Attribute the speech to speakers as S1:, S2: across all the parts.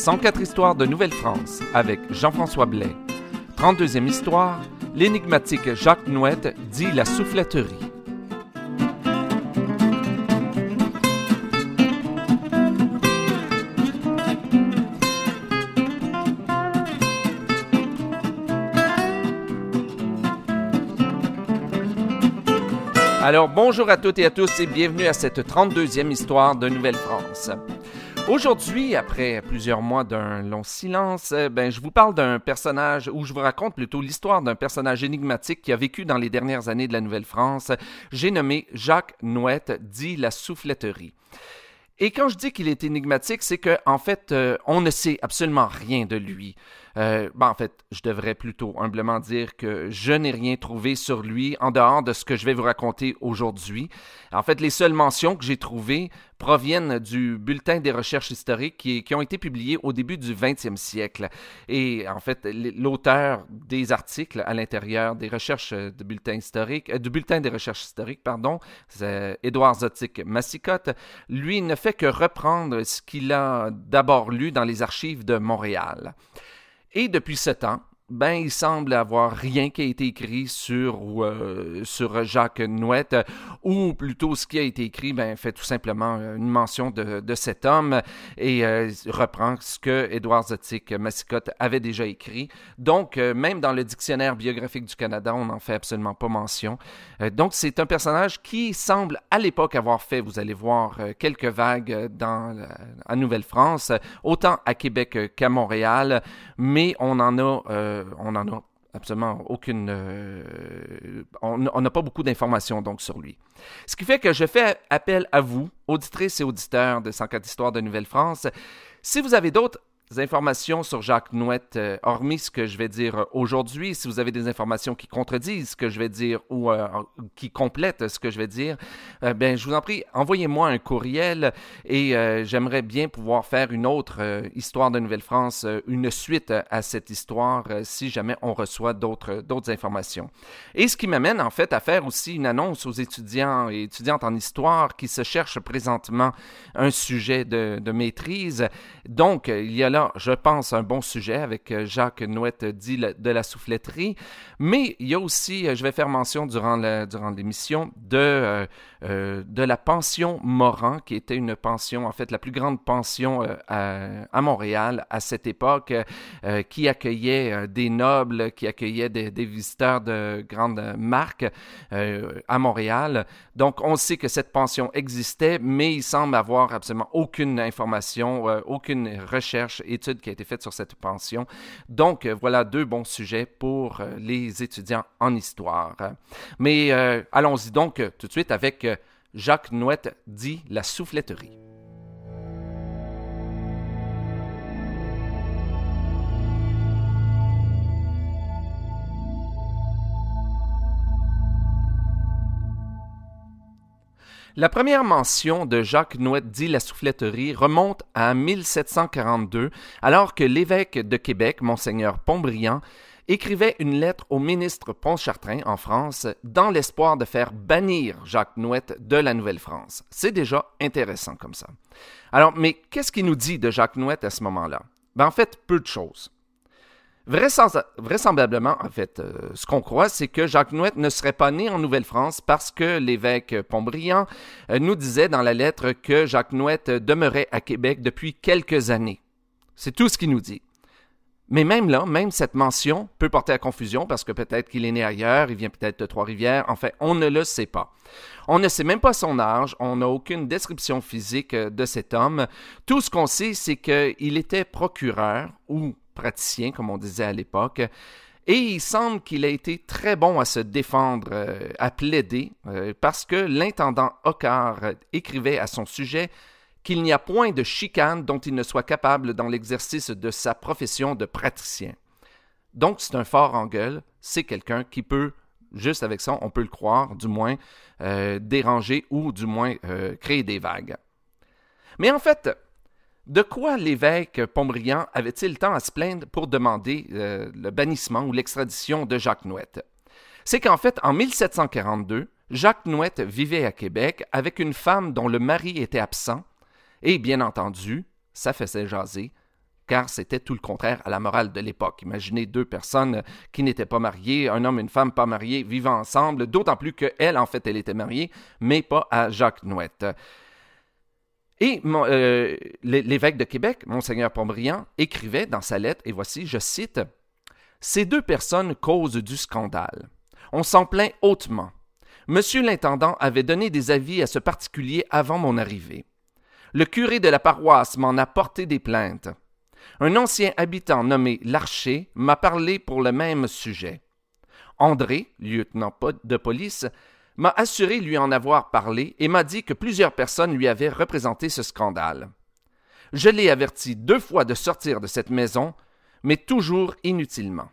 S1: 104 histoires de Nouvelle-France avec Jean-François Blais. 32e histoire, l'énigmatique Jacques Nouette dit la souffletterie. Alors bonjour à toutes et à tous et bienvenue à cette 32e histoire de Nouvelle-France. Aujourd'hui, après plusieurs mois d'un long silence, euh, ben, je vous parle d'un personnage, ou je vous raconte plutôt l'histoire d'un personnage énigmatique qui a vécu dans les dernières années de la Nouvelle-France. J'ai nommé Jacques Nouette, dit la souffletterie. Et quand je dis qu'il est énigmatique, c'est qu'en en fait, euh, on ne sait absolument rien de lui. Euh, ben, en fait, je devrais plutôt humblement dire que je n'ai rien trouvé sur lui en dehors de ce que je vais vous raconter aujourd'hui. En fait, les seules mentions que j'ai trouvées proviennent du bulletin des recherches historiques qui, ont été publiées au début du 20e siècle. Et en fait, l'auteur des articles à l'intérieur des recherches de bulletin historique, euh, du bulletin des recherches historiques, pardon, Édouard Zotique Massicotte, lui ne fait que reprendre ce qu'il a d'abord lu dans les archives de Montréal. Et depuis ce temps, ben, il semble avoir rien qui a été écrit sur, euh, sur Jacques Nouette, ou plutôt ce qui a été écrit ben, fait tout simplement une mention de, de cet homme et euh, reprend ce que Édouard Zotique Massicotte avait déjà écrit. Donc, euh, même dans le dictionnaire biographique du Canada, on n'en fait absolument pas mention. donc, c'est un personnage qui semble à l'époque avoir fait, vous allez voir, quelques vagues dans, à Nouvelle-France, autant à Québec qu'à Montréal, mais on en a euh, on n'en a absolument aucune. Euh, on n'a pas beaucoup d'informations donc sur lui. Ce qui fait que je fais appel à vous, auditrices et auditeurs de 104 Histoires de Nouvelle-France. Si vous avez d'autres informations sur Jacques Nouette, euh, hormis ce que je vais dire euh, aujourd'hui, si vous avez des informations qui contredisent ce que je vais dire ou euh, qui complètent ce que je vais dire, ben, je vous en prie, envoyez-moi un courriel et j'aimerais bien pouvoir faire une autre histoire de Nouvelle-France, une suite à cette histoire si jamais on reçoit d'autres, d'autres informations. Et ce qui m'amène en fait à faire aussi une annonce aux étudiants et étudiantes en histoire qui se cherchent présentement un sujet de, de maîtrise. Donc, il y a là je pense, un bon sujet avec euh, Jacques Nouette dit de la souffletterie. Mais il y a aussi, euh, je vais faire mention durant l'émission, de, euh, de la pension Moran, qui était une pension, en fait, la plus grande pension à, Montréal à cette époque, qui accueillait des nobles, qui accueillait des, des visiteurs de grandes marques à Montréal. Donc, on sait que cette pension existait, mais il semble avoir absolument aucune information, aucune recherche étude qui a été faite sur cette pension. Donc, euh, voilà deux bons sujets pour euh, les étudiants en histoire. Mais euh, allons-y donc tout de suite avec Jacques Nouette dit la souffletterie. La première mention de Jacques Nouette dit la souffletterie remonte à 1742, alors que l'évêque de Québec, Monseigneur Pontbriand, écrivait une lettre au ministre Pontchartrain en France dans l'espoir de faire bannir Jacques Nouette de la Nouvelle-France. C'est déjà intéressant comme ça. Alors, mais qu'est-ce qu'il nous dit de Jacques Nouette à ce moment-là? Ben, en fait, peu de choses vraisemblablement, en fait, euh, ce qu'on croit, c'est que Jacques Nouette ne serait pas né en Nouvelle-France parce que l'évêque Pontbriand euh, nous disait dans la lettre que Jacques Nouette demeurait à Québec depuis quelques années. C'est tout ce qu'il nous dit. Mais même là, même cette mention peut porter à confusion parce que peut-être qu'il est né ailleurs, il vient peut-être de Trois-Rivières, en fait, on ne le sait pas. On ne sait même pas son âge, on n'a aucune description physique euh, de cet homme. Tout ce qu'on sait, c'est qu'il était procureur ou praticien, comme on disait à l'époque. Et il semble qu'il a été très bon à se défendre, euh, à plaider, euh, parce que l'intendant Ocar écrivait à son sujet qu'il n'y a point de chicane dont il ne soit capable dans l'exercice de sa profession de praticien. Donc c'est un fort en gueule, c'est quelqu'un qui peut, juste avec ça, on peut le croire, du moins, euh, déranger ou du moins créer des vagues. Mais en fait, de quoi l'évêque Pontbriand avait-il temps à se plaindre pour demander euh, le bannissement ou l'extradition de Jacques Nouette? C'est qu'en fait, en 1742, Jacques Nouette vivait à Québec avec une femme dont le mari était absent, et bien entendu, ça faisait jaser, car c'était tout le contraire à la morale de l'époque. Imaginez deux personnes qui n'étaient pas mariées, un homme et une femme pas mariés, vivant ensemble, d'autant plus qu'elle, en fait, elle était mariée, mais pas à Jacques Nouette. Et euh, l'évêque de Québec, Monseigneur Pontbriand, écrivait dans sa lettre, et voici, je cite, Ces deux personnes causent du scandale. On s'en plaint hautement. Monsieur l'intendant avait donné des avis à ce particulier avant mon arrivée. Le curé de la paroisse m'en a porté des plaintes. Un ancien habitant nommé Larcher m'a parlé pour le même sujet. André, lieutenant de police, m'a assuré lui en avoir parlé et m'a dit que plusieurs personnes lui avaient représenté ce scandale. Je l'ai averti deux fois de sortir de cette maison, mais toujours inutilement.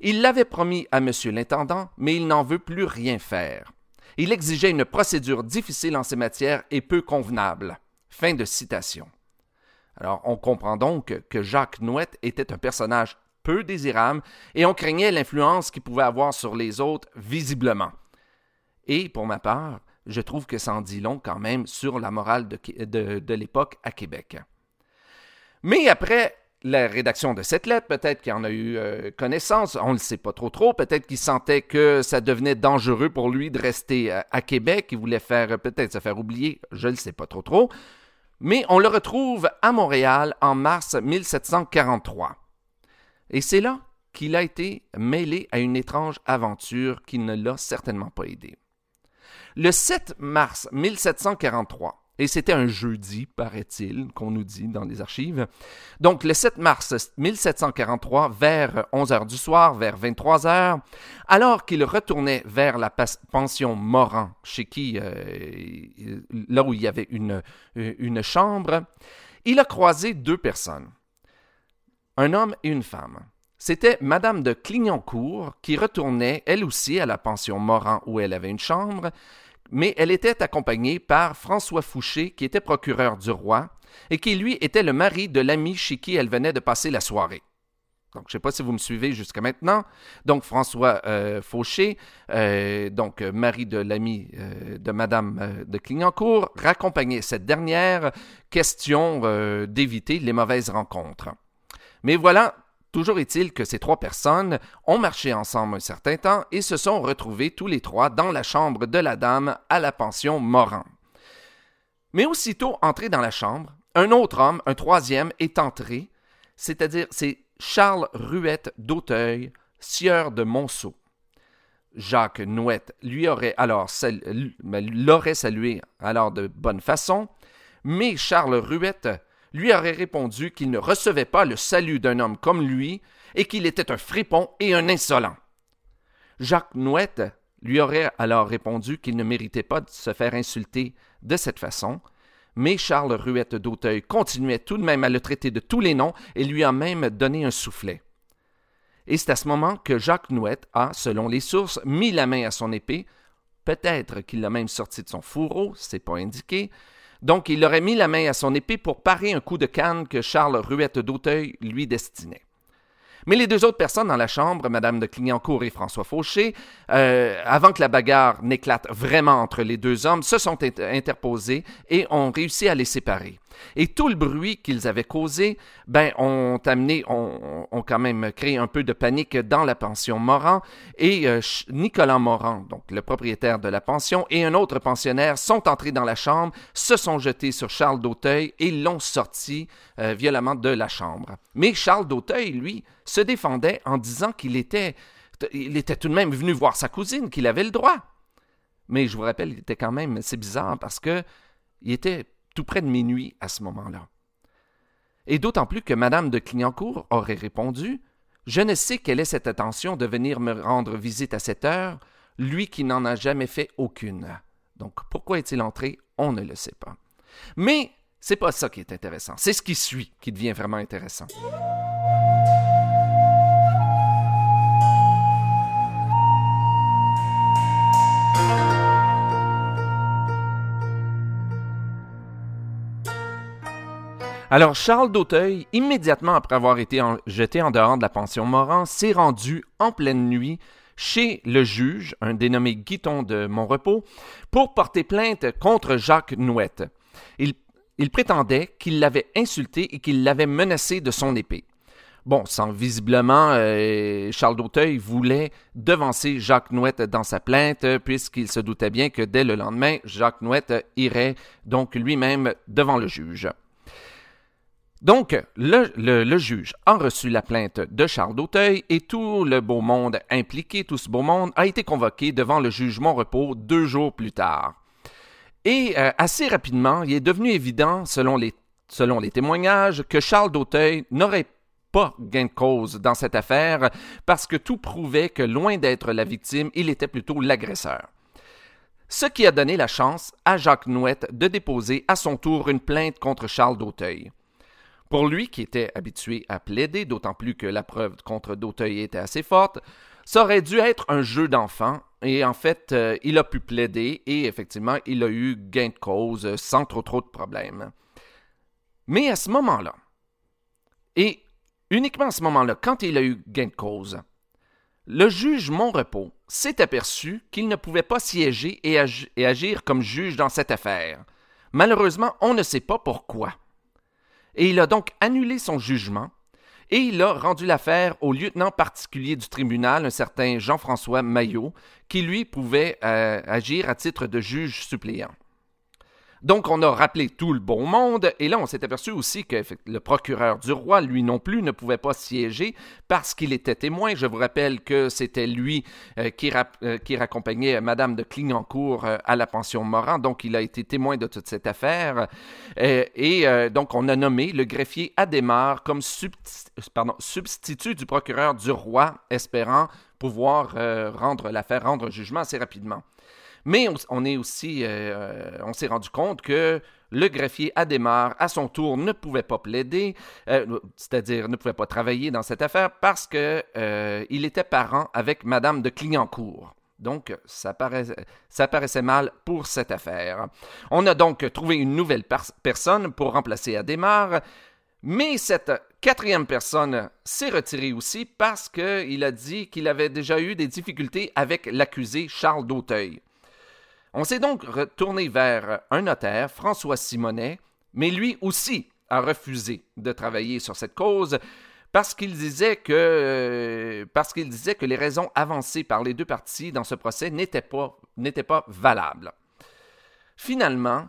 S1: Il l'avait promis à monsieur l'intendant, mais il n'en veut plus rien faire. Il exigeait une procédure difficile en ces matières et peu convenable. Fin de citation. Alors, on comprend donc que Jacques Nouette était un personnage peu désirable et on craignait l'influence qu'il pouvait avoir sur les autres visiblement. Et pour ma part, je trouve que ça en dit long quand même sur la morale de, l'époque à Québec. Mais après la rédaction de cette lettre, peut-être qu'il en a eu euh, connaissance, on ne le sait pas trop trop, peut-être qu'il sentait que ça devenait dangereux pour lui de rester à, à Québec, il voulait faire peut-être se faire oublier, je ne le sais pas trop trop, mais on le retrouve à Montréal en mars 1743. Et c'est là qu'il a été mêlé à une étrange aventure qui ne l'a certainement pas aidé. Le 7 mars 1743, et c'était un jeudi, paraît-il, qu'on nous dit dans les archives. Donc, le 7 mars 1743, vers 11 heures du soir, vers 23 heures, alors qu'il retournait vers la pension Moran, chez qui, euh, là où il y avait une, une chambre, il a croisé deux personnes, un homme et une femme. C'était Madame de Clignancourt qui retournait, elle aussi, à la pension Moran où elle avait une chambre, mais elle était accompagnée par François Fouché, qui était procureur du roi, et qui, lui, était le mari de l'ami chez qui elle venait de passer la soirée. Donc, je ne sais pas si vous me suivez jusqu'à maintenant. Donc, François euh, Fauché, euh, donc mari de l'ami euh, de Madame de Clignancourt, raccompagnait cette dernière, question d'éviter les mauvaises rencontres. Mais voilà, Toujours est-il que ces trois personnes ont marché ensemble un certain temps et se sont retrouvés tous les trois dans la chambre de la dame à la pension Moran. Mais aussitôt entré dans la chambre, un autre homme, un troisième, est entré, c'est-à-dire c'est Charles Ruette d'Auteuil, sieur de Monceau. Jacques Nouette lui aurait alors l'aurait salué alors de bonne façon, mais Charles Ruette lui aurait répondu qu'il ne recevait pas le salut d'un homme comme lui et qu'il était un fripon et un insolent. Jacques Nouette lui aurait alors répondu qu'il ne méritait pas de se faire insulter de cette façon, mais Charles Ruette d'Auteuil continuait tout de même à le traiter de tous les noms et lui a même donné un soufflet. Et c'est à ce moment que Jacques Nouette a, selon les sources, mis la main à son épée, peut-être qu'il l'a même sorti de son fourreau, c'est pas indiqué, donc, il aurait mis la main à son épée pour parer un coup de canne que Charles Ruette d'Auteuil lui destinait. Mais les deux autres personnes dans la chambre, Madame de Clignancourt et François Fauché, euh, avant que la bagarre n'éclate vraiment entre les deux hommes, se sont interposés et ont réussi à les séparer. Et tout le bruit qu'ils avaient causé, ben, ont amené, ont, quand même créé un peu de panique dans la pension Moran. Et euh, Nicolas Moran, donc le propriétaire de la pension, et un autre pensionnaire sont entrés dans la chambre, se sont jetés sur Charles d'Auteuil et l'ont sorti euh, violemment de la chambre. Mais Charles d'Auteuil, lui, se défendait en disant qu'il était, il était tout de même venu voir sa cousine, qu'il avait le droit. Mais je vous rappelle, il était quand même, c'est bizarre parce que il était tout près de minuit à ce moment-là. Et d'autant plus que Madame de Clignancourt aurait répondu Je ne sais quelle est cette attention de venir me rendre visite à cette heure, lui qui n'en a jamais fait aucune. Donc pourquoi est-il entré? On ne le sait pas. Mais c'est pas ça qui est intéressant, c'est ce qui suit qui devient vraiment intéressant. Alors, Charles d'Auteuil, immédiatement après avoir été jeté en dehors de la pension Moran, s'est rendu en pleine nuit chez le juge, un dénommé Guiton de Montrepos, pour porter plainte contre Jacques Nouette. Il, prétendait qu'il l'avait insulté et qu'il l'avait menacé de son épée. Bon, sans visiblement, euh, Charles d'Auteuil voulait devancer Jacques Nouette dans sa plainte, puisqu'il se doutait bien que dès le lendemain, Jacques Nouette irait donc lui-même devant le juge. Donc, le, juge a reçu la plainte de Charles d'Auteuil et tout le beau monde impliqué, tout ce beau monde, a été convoqué devant le juge Montrepos deux jours plus tard. Et euh, assez rapidement, il est devenu évident, selon les, selon les témoignages, que Charles d'Auteuil n'aurait pas gain de cause dans cette affaire parce que tout prouvait que loin d'être la victime, il était plutôt l'agresseur. Ce qui a donné la chance à Jacques Nouette de déposer à son tour une plainte contre Charles d'Auteuil. Pour lui, qui était habitué à plaider, d'autant plus que la preuve contre d'Auteuil était assez forte, ça aurait dû être un jeu d'enfant, et en fait, euh, il a pu plaider, et effectivement, il a eu gain de cause sans trop trop de problèmes. Mais à ce moment-là, et Uniquement à ce moment-là, quand il a eu gain de cause, le juge Montrepos s'est aperçu qu'il ne pouvait pas siéger et, agir comme juge dans cette affaire. Malheureusement, on ne sait pas pourquoi. Et il a donc annulé son jugement et il a rendu l'affaire au lieutenant particulier du tribunal, un certain Jean-François Maillot, qui lui pouvait euh, agir à titre de juge suppléant. Donc, on a rappelé tout le bon monde, et là, on s'est aperçu aussi que le procureur du roi, lui non plus, ne pouvait pas siéger parce qu'il était témoin. Je vous rappelle que c'était lui euh, qui, euh, qui, raccompagnait Madame de Clignancourt euh, à la pension Morin, donc il a été témoin de toute cette affaire. et donc, on a nommé le greffier Adémar comme substitut du procureur du roi, espérant pouvoir rendre l'affaire, rendre jugement assez rapidement. Mais on, est aussi, euh, on s'est rendu compte que le greffier Adémar, à son tour, ne pouvait pas plaider, euh, c'est-à-dire ne pouvait pas travailler dans cette affaire parce qu'il euh, était parent avec Madame de Clignancourt. Donc, ça, ça, paraissait mal pour cette affaire. On a donc trouvé une nouvelle personne pour remplacer Adémar, mais cette quatrième personne s'est retirée aussi parce qu'il a dit qu'il avait déjà eu des difficultés avec l'accusé Charles d'Auteuil. On s'est donc retourné vers un notaire, François Simonet, mais lui aussi a refusé de travailler sur cette cause parce qu'il disait que euh, parce qu'il disait que les raisons avancées par les deux parties dans ce procès n'étaient pas n'étaient pas valables. Finalement,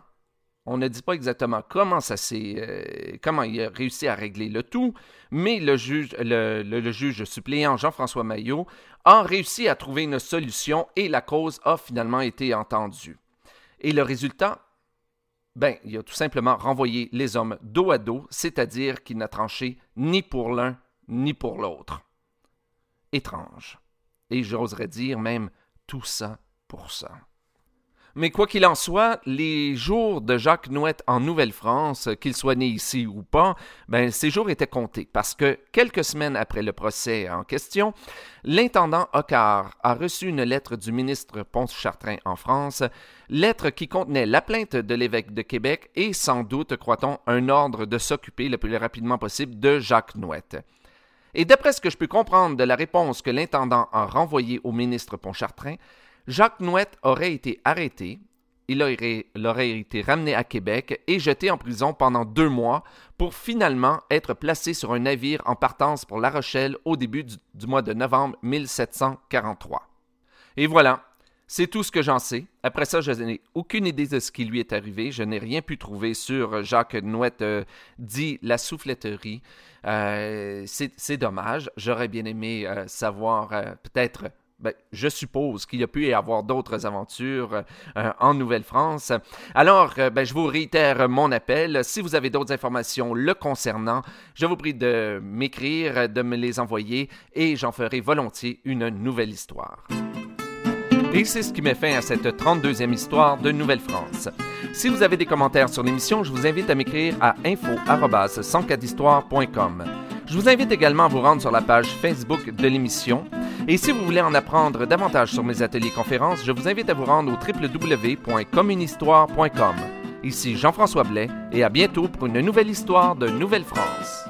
S1: on ne dit pas exactement comment ça s'est, euh, comment il a réussi à régler le tout, mais le juge, le, juge suppléant Jean-François Maillot a réussi à trouver une solution et la cause a finalement été entendue. Et le résultat, ben, il a tout simplement renvoyé les hommes dos à dos, c'est-à-dire qu'il n'a tranché ni pour l'un ni pour l'autre. Étrange. Et j'oserais dire même tout ça pour ça. Mais quoi qu'il en soit, les jours de Jacques Nouette en Nouvelle-France, qu'il soit né ici ou pas, ben, ces jours étaient comptés parce que quelques semaines après le procès en question, l'intendant Ocar a reçu une lettre du ministre Ponce-Chartrain en France, lettre qui contenait la plainte de l'évêque de Québec et sans doute, croit-on, un ordre de s'occuper le plus rapidement possible de Jacques Nouette. Et d'après ce que je peux comprendre de la réponse que l'intendant a renvoyée au ministre Pontchartrain, Jacques Nouette aurait été arrêté, il aurait, été ramené à Québec et jeté en prison pendant deux mois pour finalement être placé sur un navire en partance pour La Rochelle au début du, mois de novembre 1743. Et voilà, c'est tout ce que j'en sais. Après ça, je n'ai aucune idée de ce qui lui est arrivé. Je n'ai rien pu trouver sur Jacques Nouette euh, dit la souffletterie. Euh, c'est dommage. J'aurais bien aimé euh, savoir peut-être ben, je suppose qu'il y a pu y avoir d'autres aventures euh, en Nouvelle-France. Alors, euh, ben, je vous réitère mon appel. Si vous avez d'autres informations le concernant, je vous prie de m'écrire, de me les envoyer et j'en ferai volontiers une nouvelle histoire. Et c'est ce qui met fin à cette 32e histoire de Nouvelle-France. Si vous avez des commentaires sur l'émission, je vous invite à m'écrire à info 104 Je vous invite également à vous rendre sur la page Facebook de l'émission et si vous voulez en apprendre davantage sur mes ateliers conférences, je vous invite à vous rendre au www.communhistoire.com. Ici Jean-François Blais et à bientôt pour une nouvelle histoire de Nouvelle-France.